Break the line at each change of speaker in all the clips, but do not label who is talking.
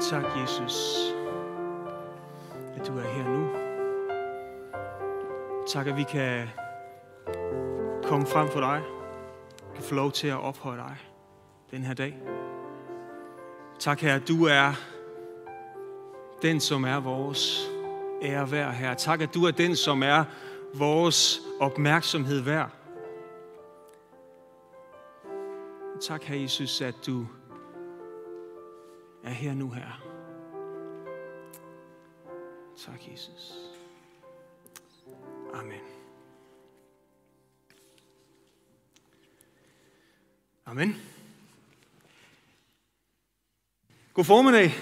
Tak, Jesus, at du er her nu. Tak, at vi kan komme frem for dig. Kan få lov til at ophøje dig den her dag. Tak, her, at du er den, som er vores ære værd, her. Tak, at du er den, som er vores opmærksomhed værd. Tak, Herre Jesus, at du er her nu, her. Tak, Jesus. Amen. Amen. God formiddag.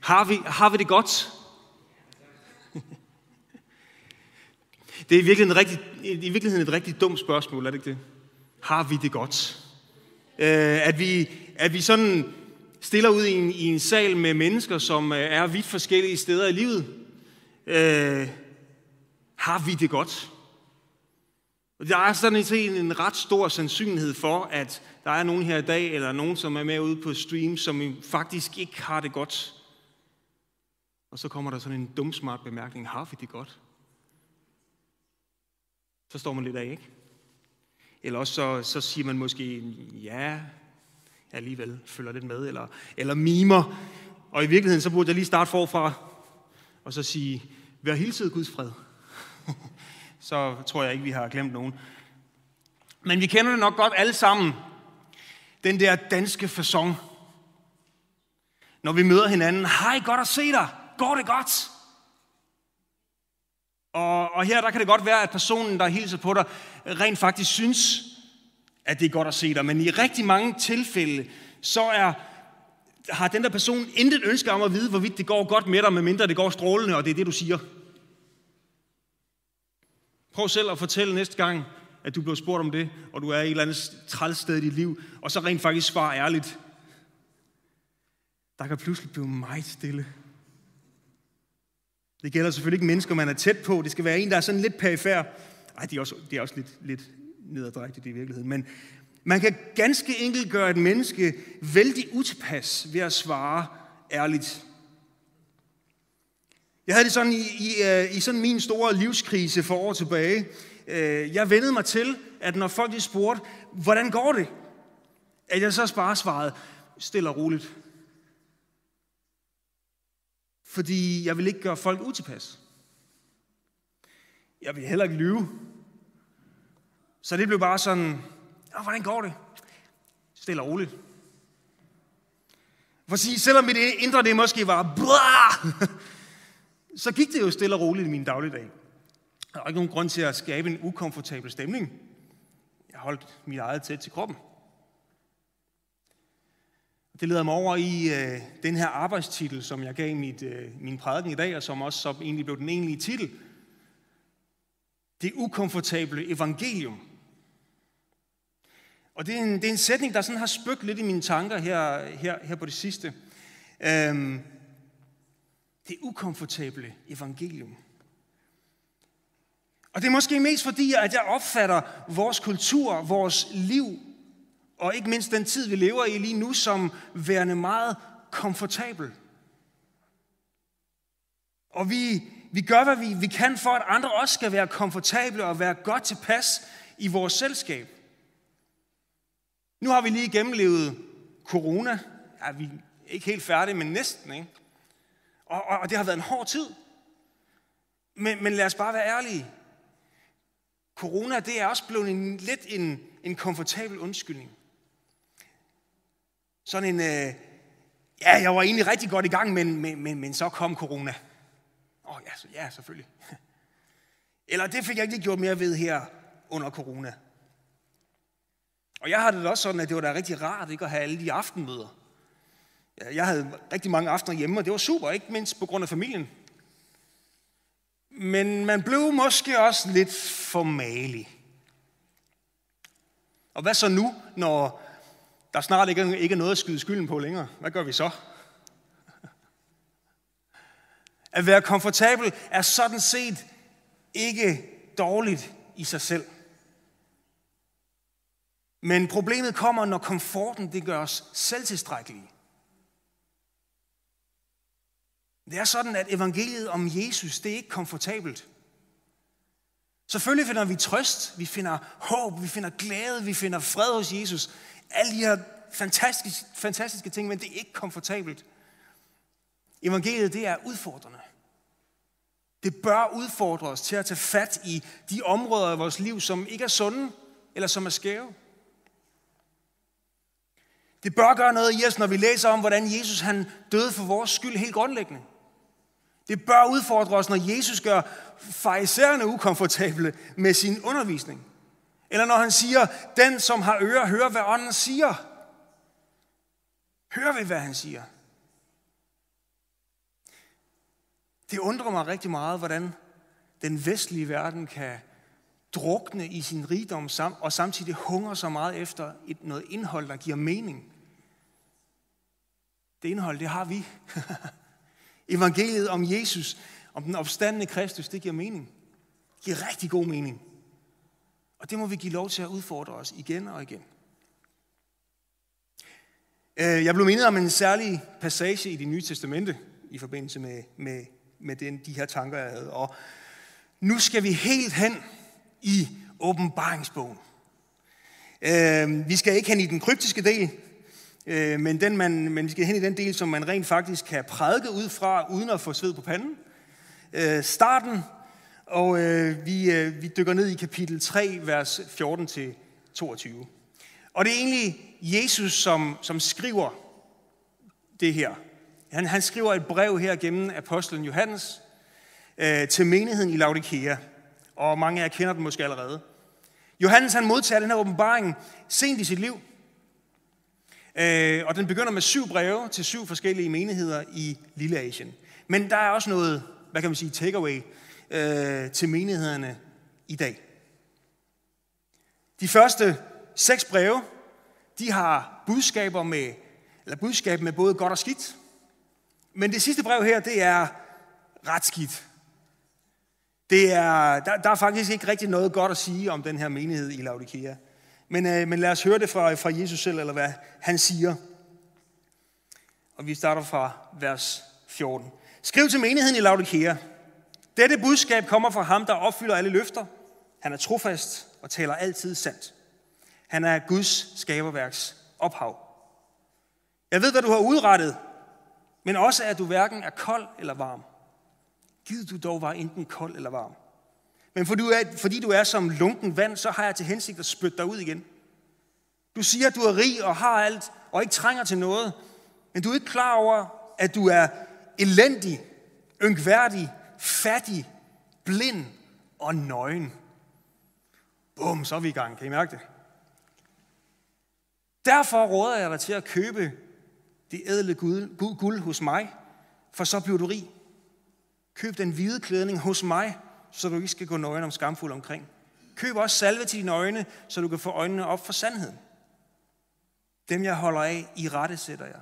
Har vi, har vi det godt? Det er i virkeligheden, rigtig, i virkeligheden et rigtig dumt spørgsmål, er det ikke det? Har vi det godt? Øh, at, vi, at vi sådan stiller ud i en, i en sal med mennesker, som øh, er vidt forskellige steder i livet. Øh, har vi det godt? Der er sådan set en ret stor sandsynlighed for, at der er nogen her i dag, eller nogen, som er med ude på stream, som faktisk ikke har det godt. Og så kommer der sådan en dumsmart bemærkning, har vi det godt? Så står man lidt af, ikke? Eller også så, så siger man måske, ja, alligevel følger lidt med, eller, eller mimer. Og i virkeligheden, så burde jeg lige starte forfra, og så sige, vær hilset Guds fred. så tror jeg ikke, vi har glemt nogen. Men vi kender det nok godt alle sammen. Den der danske façon. Når vi møder hinanden, hej, godt at se dig. Går det godt? Og, og her der kan det godt være, at personen, der hilser på dig, rent faktisk synes, at det er godt at se dig. Men i rigtig mange tilfælde, så er, har den der person intet ønske om at vide, hvorvidt det går godt med dig, medmindre det går strålende, og det er det, du siger. Prøv selv at fortælle næste gang, at du bliver spurgt om det, og du er i et eller andet træls sted i dit liv, og så rent faktisk svare ærligt. Der kan pludselig blive meget stille. Det gælder selvfølgelig ikke mennesker, man er tæt på. Det skal være en, der er sådan lidt perifær. Ej, det er også, det er også lidt, lidt nederdrægtigt i virkeligheden. Men man kan ganske enkelt gøre et menneske vældig utilpas ved at svare ærligt. Jeg havde det sådan i, i, øh, i sådan min store livskrise for år tilbage. Øh, jeg vendede mig til, at når folk de spurgte, hvordan går det? At jeg så bare svarede, stille og roligt. Fordi jeg vil ikke gøre folk utilpas. Jeg vil heller ikke lyve. Så det blev bare sådan, hvordan går det? Stille og roligt. For sig, sige, selvom mit indre det måske var blah, så gik det jo stille og roligt i min dagligdag. Der var ikke nogen grund til at skabe en ukomfortabel stemning. Jeg holdt mit eget tæt til kroppen. Det leder mig over i øh, den her arbejdstitel, som jeg gav mit, øh, min prædiken i dag, og som også som egentlig blev den egentlige titel. Det ukomfortable evangelium. Og det er en, det er en sætning, der sådan har spøgt lidt i mine tanker her, her, her på det sidste. Øhm, det ukomfortable evangelium. Og det er måske mest fordi, at jeg opfatter vores kultur, vores liv, og ikke mindst den tid, vi lever i lige nu, som værende meget komfortabel. Og vi, vi gør, hvad vi, vi kan for, at andre også skal være komfortable og være godt tilpas i vores selskab. Nu har vi lige gennemlevet corona. Ja, vi er ikke helt færdige, men næsten. Ikke? Og, og, og det har været en hård tid. Men, men lad os bare være ærlige. Corona, det er også blevet en, lidt en, en komfortabel undskyldning. Sådan en, øh, ja, jeg var egentlig rigtig godt i gang, men, men, men, men så kom corona. Åh, oh, ja, så, ja, selvfølgelig. Eller det fik jeg ikke gjort mere ved her under corona. Og jeg har det også sådan, at det var da rigtig rart ikke at have alle de aftenmøder. Jeg havde rigtig mange aftener hjemme, og det var super, ikke mindst på grund af familien. Men man blev måske også lidt formalig. Og hvad så nu, når der snart ikke, ikke er noget at skyde skylden på længere? Hvad gør vi så? At være komfortabel er sådan set ikke dårligt i sig selv. Men problemet kommer, når komforten det gør os selvtilstrækkelige. Det er sådan, at evangeliet om Jesus, det er ikke komfortabelt. Selvfølgelig finder vi trøst, vi finder håb, vi finder glæde, vi finder fred hos Jesus. Alle de her fantastiske, fantastiske ting, men det er ikke komfortabelt. Evangeliet, det er udfordrende. Det bør udfordre os til at tage fat i de områder af vores liv, som ikke er sunde eller som er skæve. Det bør gøre noget i os, når vi læser om, hvordan Jesus han døde for vores skyld helt grundlæggende. Det bør udfordre os, når Jesus gør farisæerne ukomfortable med sin undervisning. Eller når han siger, den som har ører, hører hvad ånden siger. Hører vi, hvad han siger? Det undrer mig rigtig meget, hvordan den vestlige verden kan drukne i sin rigdom og samtidig hunger så meget efter et, noget indhold, der giver mening. Det indhold, det har vi. Evangeliet om Jesus, om den opstandende Kristus, det giver mening. Det giver rigtig god mening. Og det må vi give lov til at udfordre os igen og igen. Øh, jeg blev mindet om en særlig passage i det nye testamente i forbindelse med, med, med den, de her tanker, jeg havde. Og nu skal vi helt hen i åbenbaringsbogen. Øh, vi skal ikke hen i den kryptiske del, øh, men, den man, men vi skal hen i den del, som man rent faktisk kan prædike ud fra, uden at få sved på panden. Øh, starten, og øh, vi, øh, vi dykker ned i kapitel 3, vers 14-22. Og det er egentlig Jesus, som, som skriver det her. Han, han skriver et brev her gennem apostlen Johannes øh, til menigheden i Laodikea. Og mange af jer kender den måske allerede. Johannes han modtager den her åbenbaring sent i sit liv. Øh, og den begynder med syv breve til syv forskellige menigheder i Lille Asien. Men der er også noget, hvad kan man sige, takeaway øh, til menighederne i dag. De første seks breve, de har budskaber med, eller budskab med både godt og skidt. Men det sidste brev her, det er ret skidt. Det er, der, der er faktisk ikke rigtig noget godt at sige om den her menighed i Laodikea. Men, øh, men lad os høre det fra, fra Jesus selv, eller hvad han siger. Og vi starter fra vers 14. Skriv til menigheden i Laodikea. Dette budskab kommer fra ham, der opfylder alle løfter. Han er trofast og taler altid sandt. Han er Guds skaberværks ophav. Jeg ved, hvad du har udrettet, men også, at du hverken er kold eller varm. Gid du dog var enten kold eller varm. Men fordi du, er, fordi du er som lunken vand, så har jeg til hensigt at spytte dig ud igen. Du siger, at du er rig og har alt, og ikke trænger til noget. Men du er ikke klar over, at du er elendig, yngværdig, fattig, blind og nøgen. Bum, så er vi i gang. Kan I mærke det? Derfor råder jeg dig til at købe det ædle guld, guld hos mig, for så bliver du rig. Køb den hvide klædning hos mig, så du ikke skal gå nøgen om skamfuld omkring. Køb også salve til dine øjne, så du kan få øjnene op for sandheden. Dem, jeg holder af, i rette sætter jeg.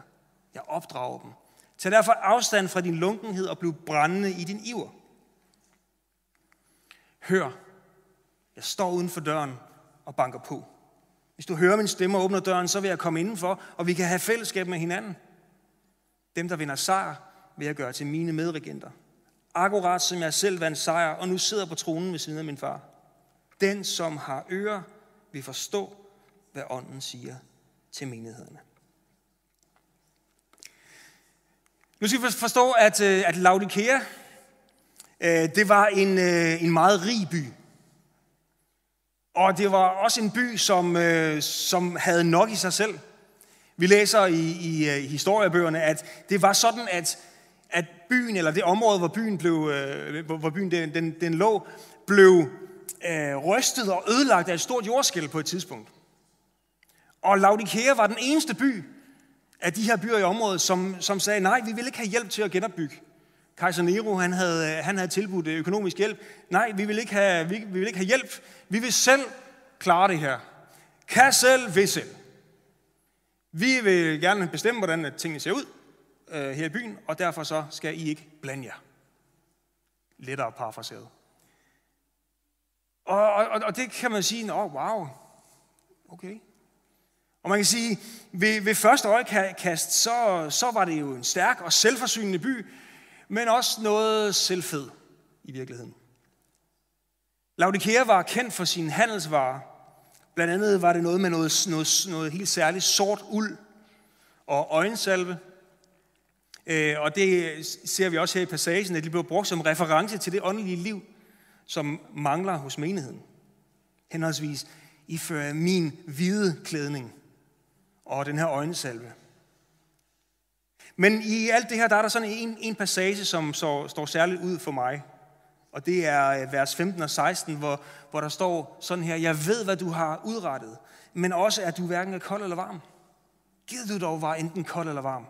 Jeg opdrager dem. Tag derfor afstand fra din lunkenhed og bliv brændende i din iver. Hør, jeg står uden for døren og banker på. Hvis du hører min stemme og åbner døren, så vil jeg komme indenfor, og vi kan have fællesskab med hinanden. Dem, der vinder sejr, vil jeg gøre til mine medregenter. Akkurat som jeg selv vandt sejr, og nu sidder på tronen ved siden af min far. Den, som har ører, vil forstå, hvad ånden siger til menighederne. Nu skal vi forstå, at, øh, at Laodikea, øh, det var en, øh, en meget rig by. Og det var også en by, som, som havde nok i sig selv. Vi læser i, i, historiebøgerne, at det var sådan, at byen, eller det område, hvor byen, blev, øh, hvor byen den, den, den lå, blev øh, rystet og ødelagt af et stort jordskæld på et tidspunkt. Og Laodikea var den eneste by af de her byer i området, som, som sagde, nej, vi vil ikke have hjælp til at genopbygge. Kejser Nero, han havde, øh, han havde tilbudt øh, økonomisk hjælp. Nej, vi vil, ikke have, vi, vi vil ikke have hjælp. Vi vil selv klare det her. Kan selv, vil selv. Vi vil gerne bestemme, hvordan tingene ser ud øh, her i byen, og derfor så skal I ikke blande jer. Lettere parafraseret. Og, og, og det kan man sige, åh, wow, okay. Og man kan sige, ved, ved første øjekast, så, så var det jo en stærk og selvforsynende by, men også noget selvfed i virkeligheden. Laodikea var kendt for sine handelsvarer. Blandt andet var det noget med noget, noget, noget helt særligt sort uld og øjensalve. Øh, og det ser vi også her i passagen, at de bliver brugt som reference til det åndelige liv, som mangler hos menigheden. Henholdsvis, I fører min hvide klædning og den her øjensalve. Men i alt det her, der er der sådan en, en passage, som så, står særligt ud for mig. Og det er øh, vers 15 og 16, hvor, hvor der står sådan her, Jeg ved, hvad du har udrettet, men også, at du hverken er kold eller varm. Gid du dog var enten kold eller varm.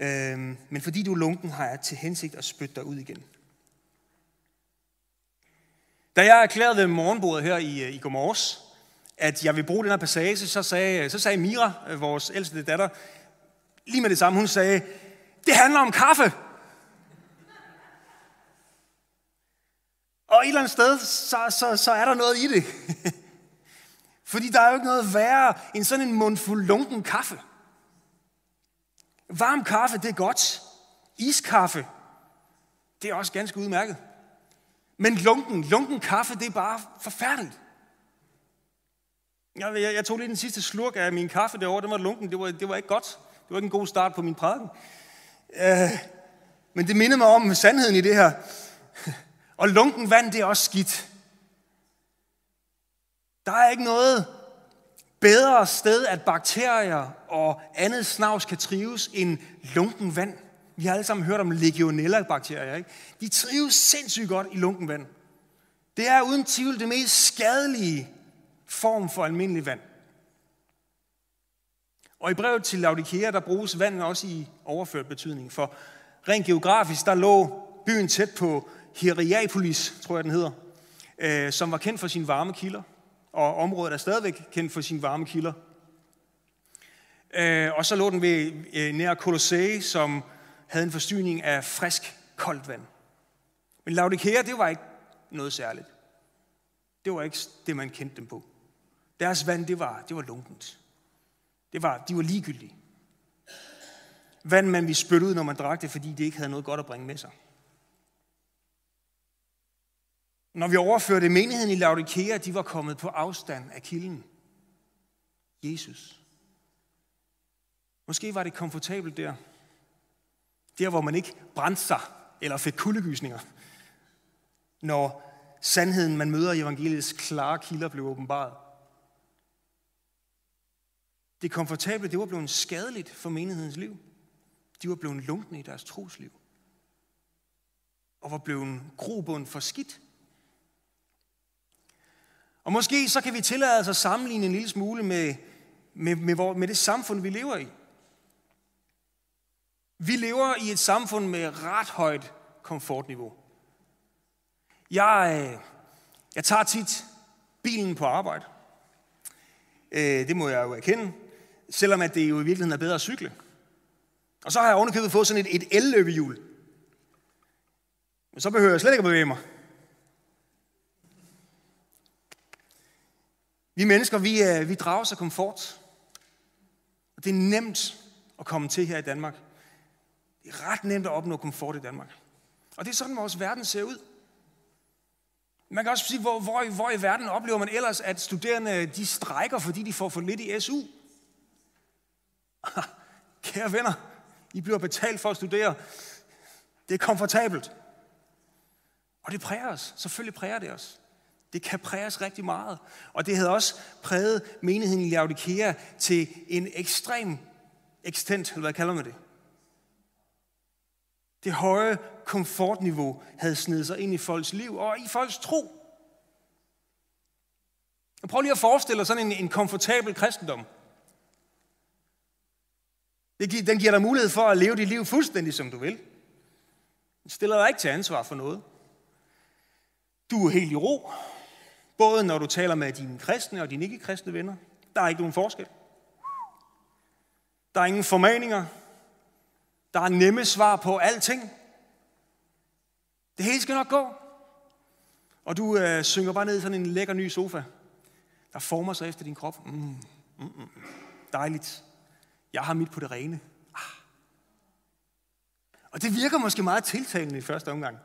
Øhm, men fordi du er lunken, har jeg til hensigt at spytte dig ud igen. Da jeg erklærede ved morgenbordet her i, øh, i Godmorges, at jeg vil bruge den her passage, så sagde, så sagde Mira, øh, vores ældste datter, lige med det samme, hun sagde, det handler om kaffe. Og et eller andet sted, så, så, så er der noget i det. Fordi der er jo ikke noget værre end sådan en mundfuld lunken kaffe. Varm kaffe, det er godt. Iskaffe, det er også ganske udmærket. Men lunken, lunken kaffe, det er bare forfærdeligt. Jeg, jeg, jeg tog lige den sidste slurk af min kaffe derovre, den var lunken, det var, det var ikke godt. Det var ikke en god start på min prædiken. Øh, men det minder mig om sandheden i det her. Og lunken vand, det er også skidt. Der er ikke noget bedre sted, at bakterier og andet snavs kan trives end lunken vand. Vi har alle sammen hørt om legionella-bakterier, ikke? De trives sindssygt godt i lunken vand. Det er uden tvivl det mest skadelige form for almindelig vand. Og i brevet til Laodikea, der bruges vand også i overført betydning. For rent geografisk, der lå byen tæt på Hierapolis, tror jeg den hedder, øh, som var kendt for sine varme kilder. Og området er stadigvæk kendt for sine varme kilder. Øh, og så lå den ved øh, nær Colossae, som havde en forsyning af frisk, koldt vand. Men Laodikea, det var ikke noget særligt. Det var ikke det, man kendte dem på. Deres vand, det var, det var lunkent. Det var, de var ligegyldige. Vand, man ville spytte ud, når man drak det, fordi det ikke havde noget godt at bringe med sig. Når vi overførte menigheden i Laodikea, de var kommet på afstand af kilden. Jesus. Måske var det komfortabelt der. Der, hvor man ikke brændte sig eller fik kuldegysninger. Når sandheden, man møder i evangeliets klare kilder, blev åbenbaret. Det komfortable, det var blevet skadeligt for menighedens liv. De var blevet lunkne i deres trosliv. Og var blevet grobund for skidt. Og måske så kan vi tillade os at sammenligne en lille smule med, med, med, med det samfund, vi lever i. Vi lever i et samfund med ret højt komfortniveau. Jeg, øh, jeg tager tit bilen på arbejde. Øh, det må jeg jo erkende. Selvom at det jo i virkeligheden er bedre at cykle. Og så har jeg ovenikøbet fået sådan et, et el-løbehjul. Men så behøver jeg slet ikke at bevæge mig. Vi mennesker, vi, øh, vi drager sig komfort. Og det er nemt at komme til her i Danmark. Det er ret nemt at opnå komfort i Danmark. Og det er sådan, vores verden ser ud. Man kan også sige, hvor, hvor, hvor i verden oplever man ellers, at studerende de strækker, fordi de får for lidt i SU? Kære venner, I bliver betalt for at studere. Det er komfortabelt. Og det præger os. Selvfølgelig præger det os. Det kan præges rigtig meget. Og det havde også præget menigheden i Laodikea til en ekstrem ekstent, eller hvad kalder man det? Det høje komfortniveau havde snedet sig ind i folks liv og i folks tro. Og prøv lige at forestille dig sådan en, en komfortabel kristendom. Den giver dig mulighed for at leve dit liv fuldstændig, som du vil. Den stiller dig ikke til ansvar for noget. Du er helt i ro. Både når du taler med dine kristne og dine ikke-kristne venner. Der er ikke nogen forskel. Der er ingen formaninger. Der er nemme svar på alting. Det hele skal nok gå. Og du øh, synger bare ned i sådan en lækker ny sofa, der former sig efter din krop. Mm, mm, mm. Dejligt. Jeg har mit på det rene. Ah. Og det virker måske meget tiltalende i første omgang.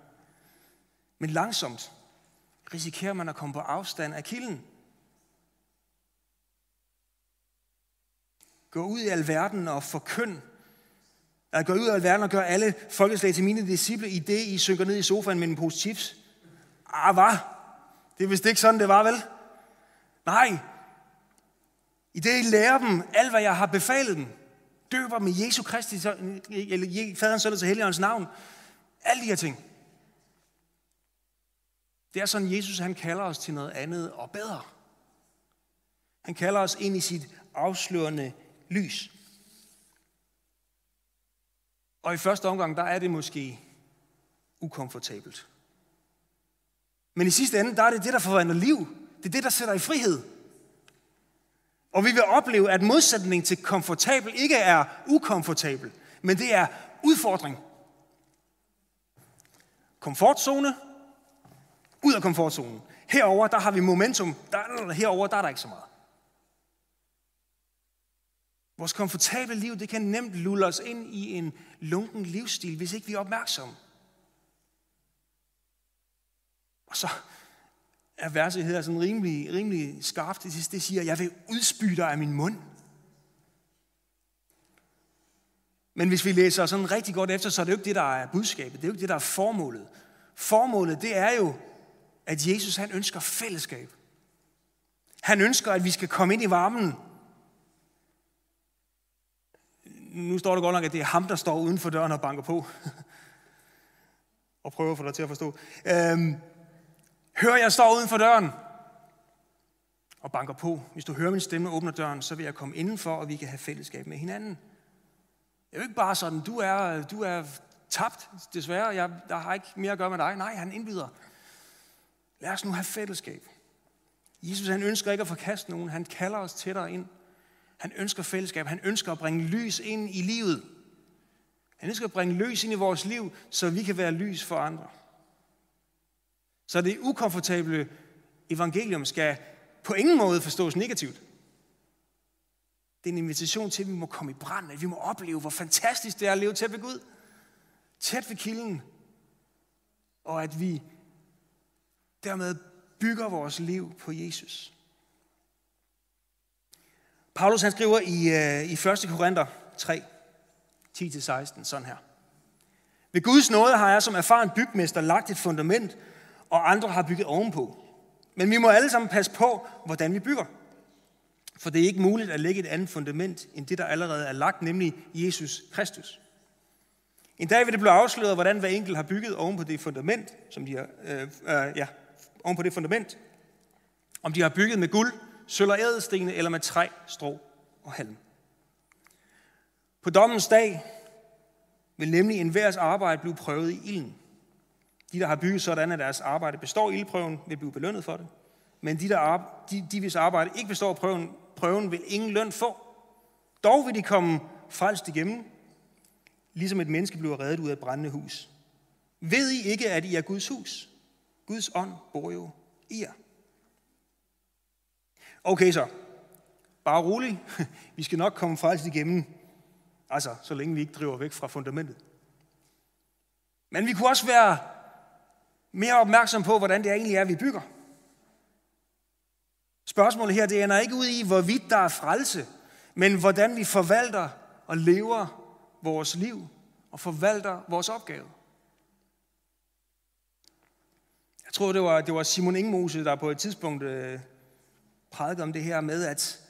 Men langsomt risikerer man at komme på afstand af kilden. Gå ud i alverden og forkynd. At gå ud i alverden og gøre alle folkeslag til mine disciple i det, I synker ned i sofaen med en pose chips. Ah, hvad? Det er vist ikke sådan, det var, vel? Nej. I det, I lærer dem alt, hvad jeg har befalet dem. Døber med Jesu Kristi, eller faderens søn til Helligåndens navn. Alle de her ting. Det er sådan, Jesus han kalder os til noget andet og bedre. Han kalder os ind i sit afslørende lys. Og i første omgang, der er det måske ukomfortabelt. Men i sidste ende, der er det det, der forvandler liv. Det er det, der sætter i frihed. Og vi vil opleve, at modsætning til komfortabel ikke er ukomfortabel, men det er udfordring. Komfortzone, ud af komfortzonen. Herover der har vi momentum, der, herover der er der ikke så meget. Vores komfortable liv, det kan nemt lulle os ind i en lunken livsstil, hvis ikke vi er opmærksomme. Og så er verset her sådan rimelig, rimelig skarpt. Det, det siger, jeg vil udspyde dig af min mund. Men hvis vi læser sådan rigtig godt efter, så er det jo ikke det, der er budskabet. Det er jo ikke det, der er formålet. Formålet, det er jo, at Jesus han ønsker fællesskab. Han ønsker, at vi skal komme ind i varmen. Nu står det godt nok, at det er ham, der står uden for døren og banker på. og prøver at få dig til at forstå. Øhm, hør, jeg står uden for døren og banker på. Hvis du hører min stemme og åbner døren, så vil jeg komme indenfor, og vi kan have fællesskab med hinanden. Det er jo ikke bare sådan, du er, du er tabt, desværre. Jeg, der har ikke mere at gøre med dig. Nej, han indbyder. Lad os nu have fællesskab. Jesus han ønsker ikke at forkaste nogen. Han kalder os tættere ind. Han ønsker fællesskab. Han ønsker at bringe lys ind i livet. Han ønsker at bringe lys ind i vores liv, så vi kan være lys for andre. Så det ukomfortable evangelium skal på ingen måde forstås negativt. Det er en invitation til, at vi må komme i brand, at vi må opleve, hvor fantastisk det er at leve tæt ved Gud. Tæt ved kilden. Og at vi dermed bygger vores liv på Jesus. Paulus han skriver i, øh, i 1. Korinther 3, 10-16, sådan her. Ved Guds nåde har jeg som erfaren bygmester lagt et fundament, og andre har bygget ovenpå. Men vi må alle sammen passe på, hvordan vi bygger. For det er ikke muligt at lægge et andet fundament, end det, der allerede er lagt, nemlig Jesus Kristus. En dag vil det blive afsløret, hvordan hver enkelt har bygget oven på det fundament, som de har, øh, øh, ja, oven på det fundament. Om de har bygget med guld, sølv og ædelstene, eller med træ, strå og halm. På dommens dag vil nemlig enhvers arbejde blive prøvet i ilden. De, der har bygget sådan, at deres arbejde består i ildprøven, vil blive belønnet for det. Men de, der de, de hvis arbejde ikke består prøven, prøven, vil ingen løn få. Dog vil de komme frelst igennem, ligesom et menneske bliver reddet ud af et brændende hus. Ved I ikke, at I er Guds hus? Guds ånd bor jo i jer. Okay så, bare rolig. Vi skal nok komme frelst igennem. Altså, så længe vi ikke driver væk fra fundamentet. Men vi kunne også være mere opmærksom på, hvordan det egentlig er, vi bygger. Spørgsmålet her, det ender ikke ud i, hvorvidt der er frelse, men hvordan vi forvalter og lever vores liv og forvalter vores opgave. Tror, det var, det var Simon Ingmose, der på et tidspunkt øh, prædikede om det her med, at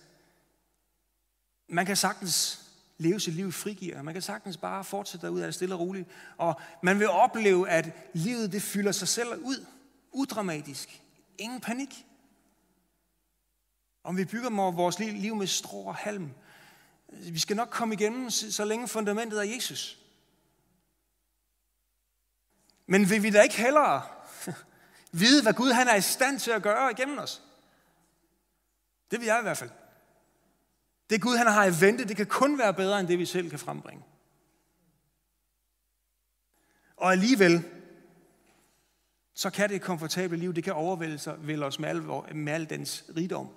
man kan sagtens leve sit liv frigiver. Man kan sagtens bare fortsætte derud af det stille og roligt. Og man vil opleve, at livet det fylder sig selv ud. Udramatisk. Ingen panik. Om vi bygger vores liv med strå og halm. Vi skal nok komme igennem, så længe fundamentet er Jesus. Men vil vi da ikke hellere vide, hvad Gud han er i stand til at gøre igennem os. Det vil jeg i hvert fald. Det Gud han har i vente, det kan kun være bedre end det, vi selv kan frembringe. Og alligevel, så kan det komfortable liv, det kan overvælde sig, os med al, med al dens rigdom.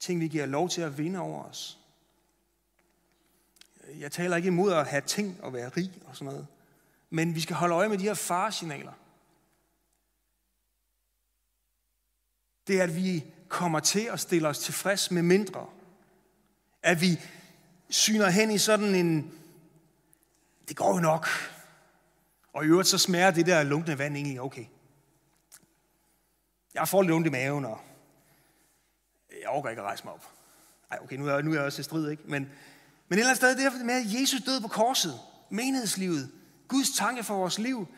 Ting, vi giver lov til at vinde over os. jeg taler ikke imod at have ting og være rig og sådan noget. Men vi skal holde øje med de her faresignaler. Det er, at vi kommer til at stille os tilfreds med mindre. At vi syner hen i sådan en, det går jo nok. Og i øvrigt så smager det der lunkne vand egentlig okay. Jeg får lidt ondt i maven, og jeg overgår ikke at rejse mig op. Ej, okay, nu er, nu er jeg også i strid, ikke? Men, men et eller andet sted, det med, at Jesus døde på korset, menighedslivet, Guds tanke for vores liv,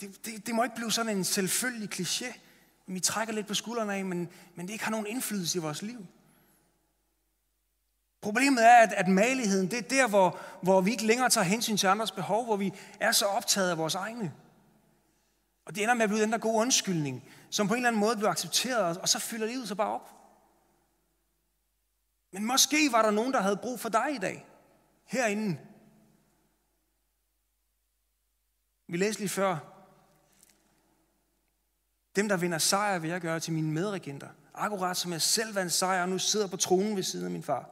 det, det, det må ikke blive sådan en selvfølgelig kliché. Vi trækker lidt på skuldrene af, men, men det ikke har nogen indflydelse i vores liv. Problemet er, at, at maligheden, det er der, hvor, hvor vi ikke længere tager hensyn til andres behov, hvor vi er så optaget af vores egne. Og det ender med at blive den der gode undskyldning, som på en eller anden måde bliver accepteret, og så fylder livet sig bare op. Men måske var der nogen, der havde brug for dig i dag, herinde. Vi læste lige før, dem, der vinder sejr, vil jeg gøre til mine medregenter. Akkurat som jeg selv vandt sejr, og nu sidder på tronen ved siden af min far.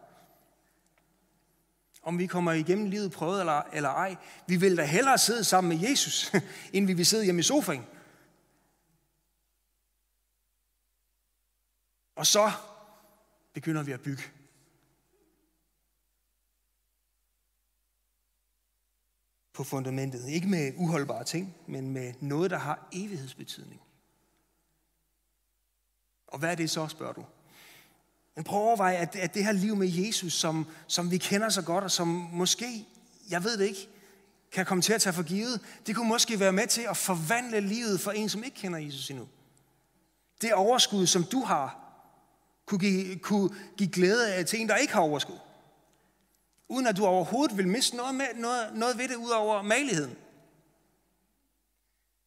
Om vi kommer igennem livet prøvet eller, eller ej. Vi vil da hellere sidde sammen med Jesus, end vi vil sidde hjemme i sofaen. Og så begynder vi at bygge. På fundamentet. Ikke med uholdbare ting, men med noget, der har evighedsbetydning. Og hvad er det så, spørger du? Men prøv at overveje, at, at det her liv med Jesus, som, som vi kender så godt, og som måske, jeg ved det ikke, kan komme til at tage for givet, det kunne måske være med til at forvandle livet for en, som ikke kender Jesus endnu. Det overskud, som du har, kunne give, kunne give glæde til en, der ikke har overskud. Uden at du overhovedet vil miste noget, med, noget, noget ved det, ud over maligheden.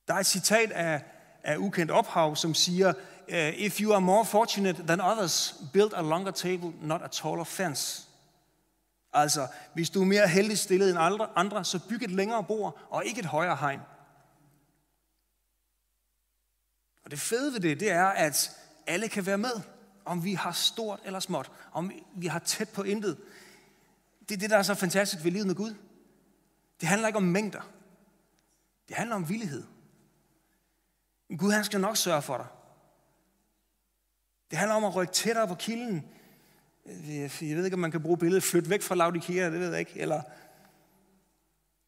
Der er et citat af, af ukendt ophav, som siger, uh, if you are more fortunate than others, build a longer table, not a taller fence. Altså, hvis du er mere heldig stillet end andre, andre, så byg et længere bord, og ikke et højere hegn. Og det fede ved det, det er, at alle kan være med, om vi har stort eller småt, om vi har tæt på intet. Det er det, der er så fantastisk ved livet med Gud. Det handler ikke om mængder. Det handler om villighed. Gud, han skal nok sørge for dig. Det handler om at rykke tættere på kilden. Jeg ved ikke, om man kan bruge billedet flyt væk fra Laudikea, det ved jeg ikke. Eller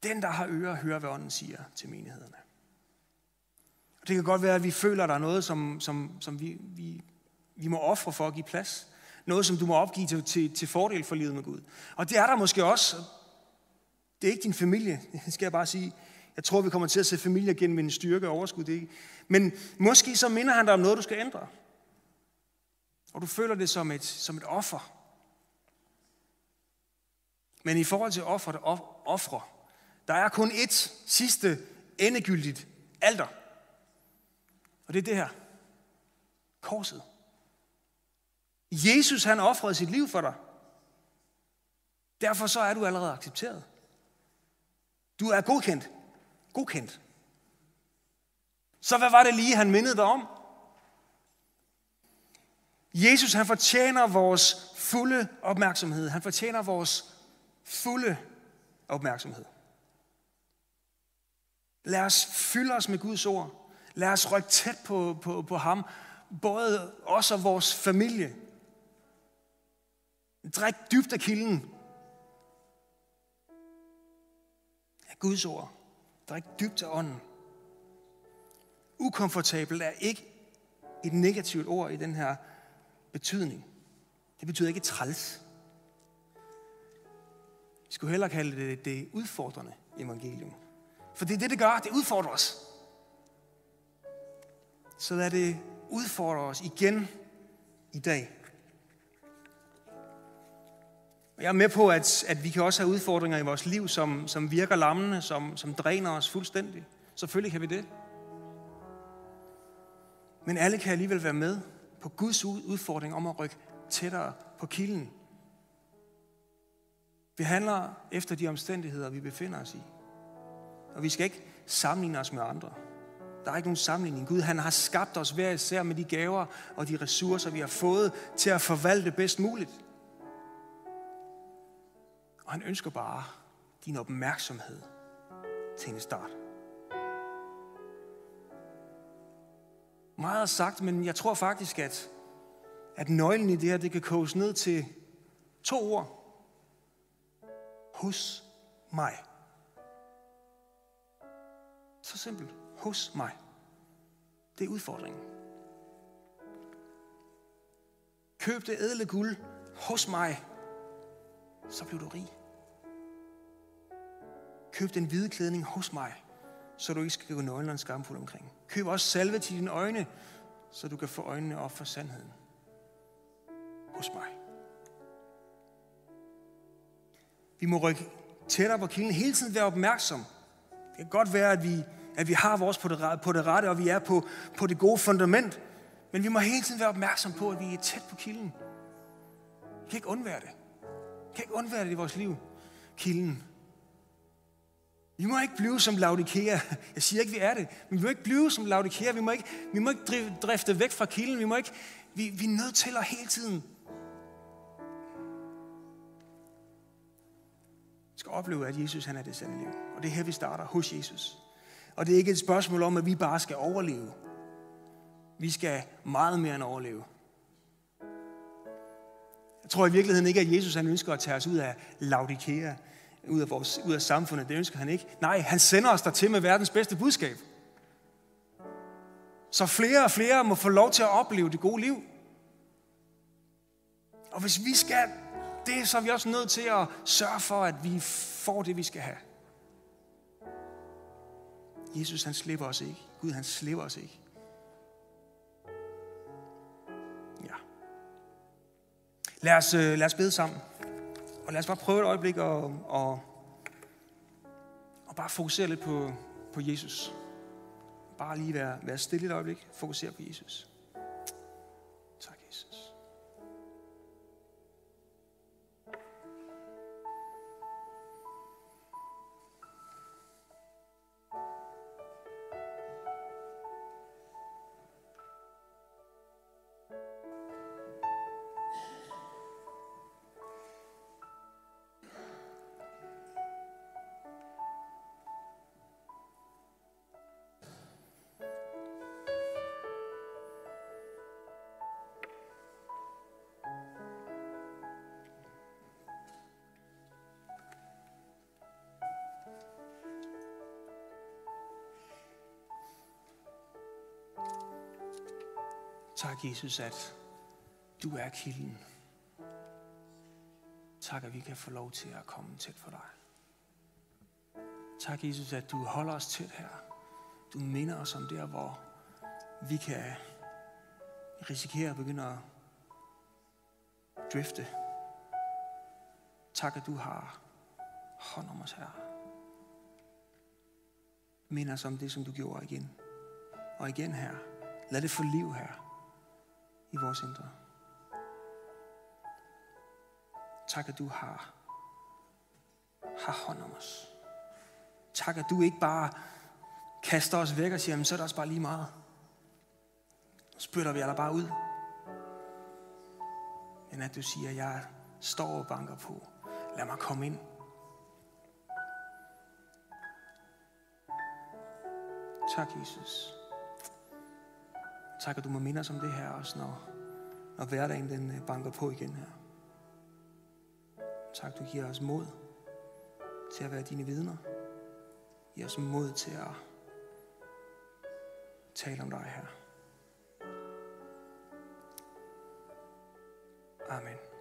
den, der har ører, hører, hvad ånden siger til menighederne. Og det kan godt være, at vi føler, at der er noget, som, som, som vi, vi, vi må ofre for at give plads. Noget, som du må opgive til, til, til fordel for livet med Gud. Og det er der måske også. Det er ikke din familie, skal jeg bare sige. Jeg tror, vi kommer til at se familier gennem en styrke og overskud. Det ikke. Men måske så minder han dig om noget, du skal ændre. Og du føler det som et, som et offer. Men i forhold til offer, der ofre, der er kun et sidste endegyldigt alter. Og det er det her. Korset. Jesus han offrede sit liv for dig. Derfor så er du allerede accepteret. Du er godkendt. Godkendt. Så hvad var det lige, han mindede dig om? Jesus han fortjener vores fulde opmærksomhed. Han fortjener vores fulde opmærksomhed. Lad os fylde os med Guds ord. Lad os rykke tæt på, på, på ham. Både os og vores familie. Drik dybt af kilden. Af Guds ord. Drik dybt af ånden. Ukomfortabel er ikke et negativt ord i den her betydning. Det betyder ikke træls. Vi skulle hellere kalde det det udfordrende evangelium. For det er det, det gør. Det udfordrer os. Så lad det udfordre os igen i dag. Jeg er med på, at, at vi kan også have udfordringer i vores liv, som, som virker lammende, som, som dræner os fuldstændig. Selvfølgelig kan vi det. Men alle kan alligevel være med på Guds udfordring om at rykke tættere på kilden. Vi handler efter de omstændigheder, vi befinder os i. Og vi skal ikke sammenligne os med andre. Der er ikke nogen sammenligning. Gud han har skabt os hver især med de gaver og de ressourcer, vi har fået til at forvalte bedst muligt. Og han ønsker bare din opmærksomhed til en start. Meget sagt, men jeg tror faktisk, at, at nøglen i det her, det kan koges ned til to ord. Hos mig. Så simpelt. Hos mig. Det er udfordringen. Køb det ædle guld hos mig, så bliver du rig. Køb den hvide klædning hos mig, så du ikke skal gå nøglen og skamfuld omkring. Køb også salve til dine øjne, så du kan få øjnene op for sandheden. Hos mig. Vi må rykke tættere på kilden, hele tiden være opmærksom. Det kan godt være, at vi, at vi har vores på det, på det rette, og vi er på, på det gode fundament. Men vi må hele tiden være opmærksom på, at vi er tæt på kilden. Vi kan ikke undvære det. Vi kan ikke undvære det i vores liv. Kilden. Vi må ikke blive som Laudikea. Jeg siger ikke, vi er det. Men vi må ikke blive som Laudikea. Vi må ikke, vi må ikke drifte væk fra kilden. Vi, må ikke, vi, vi er nødt til at hele tiden Vi skal opleve, at Jesus han er det sande liv. Og det er her, vi starter hos Jesus. Og det er ikke et spørgsmål om, at vi bare skal overleve. Vi skal meget mere end overleve. Jeg tror i virkeligheden ikke, at Jesus han ønsker at tage os ud af Laudikea, ud af, vores, ud af samfundet. Det ønsker han ikke. Nej, han sender os der til med verdens bedste budskab. Så flere og flere må få lov til at opleve det gode liv. Og hvis vi skal det, så er vi også nødt til at sørge for, at vi får det, vi skal have. Jesus, han slipper os ikke. Gud, han slipper os ikke. Ja. Lad os, øh, lad os bede sammen. Og lad os bare prøve et øjeblik at, og, og bare fokusere lidt på, på Jesus. Bare lige være, være stille et øjeblik. Fokusere på Jesus. Tak, Jesus, at du er kilden. Tak, at vi kan få lov til at komme tæt for dig. Tak, Jesus, at du holder os tæt her. Du minder os om der, hvor vi kan risikere at begynde at drifte. Tak, at du har hånd om os her. Mind os om det, som du gjorde igen. Og igen her. Lad det få liv her i vores indre. Tak, at du har, har hånd om os. Tak, at du ikke bare kaster os væk og siger, så er det også bare lige meget. Så spytter vi alle bare ud. Men at du siger, jeg står og banker på. Lad mig komme ind. Tak, Jesus. Tak, at du må minde os om det her også, når, når hverdagen den øh, banker på igen her. Tak, du giver os mod til at være dine vidner. Giv os mod til at tale om dig her. Amen.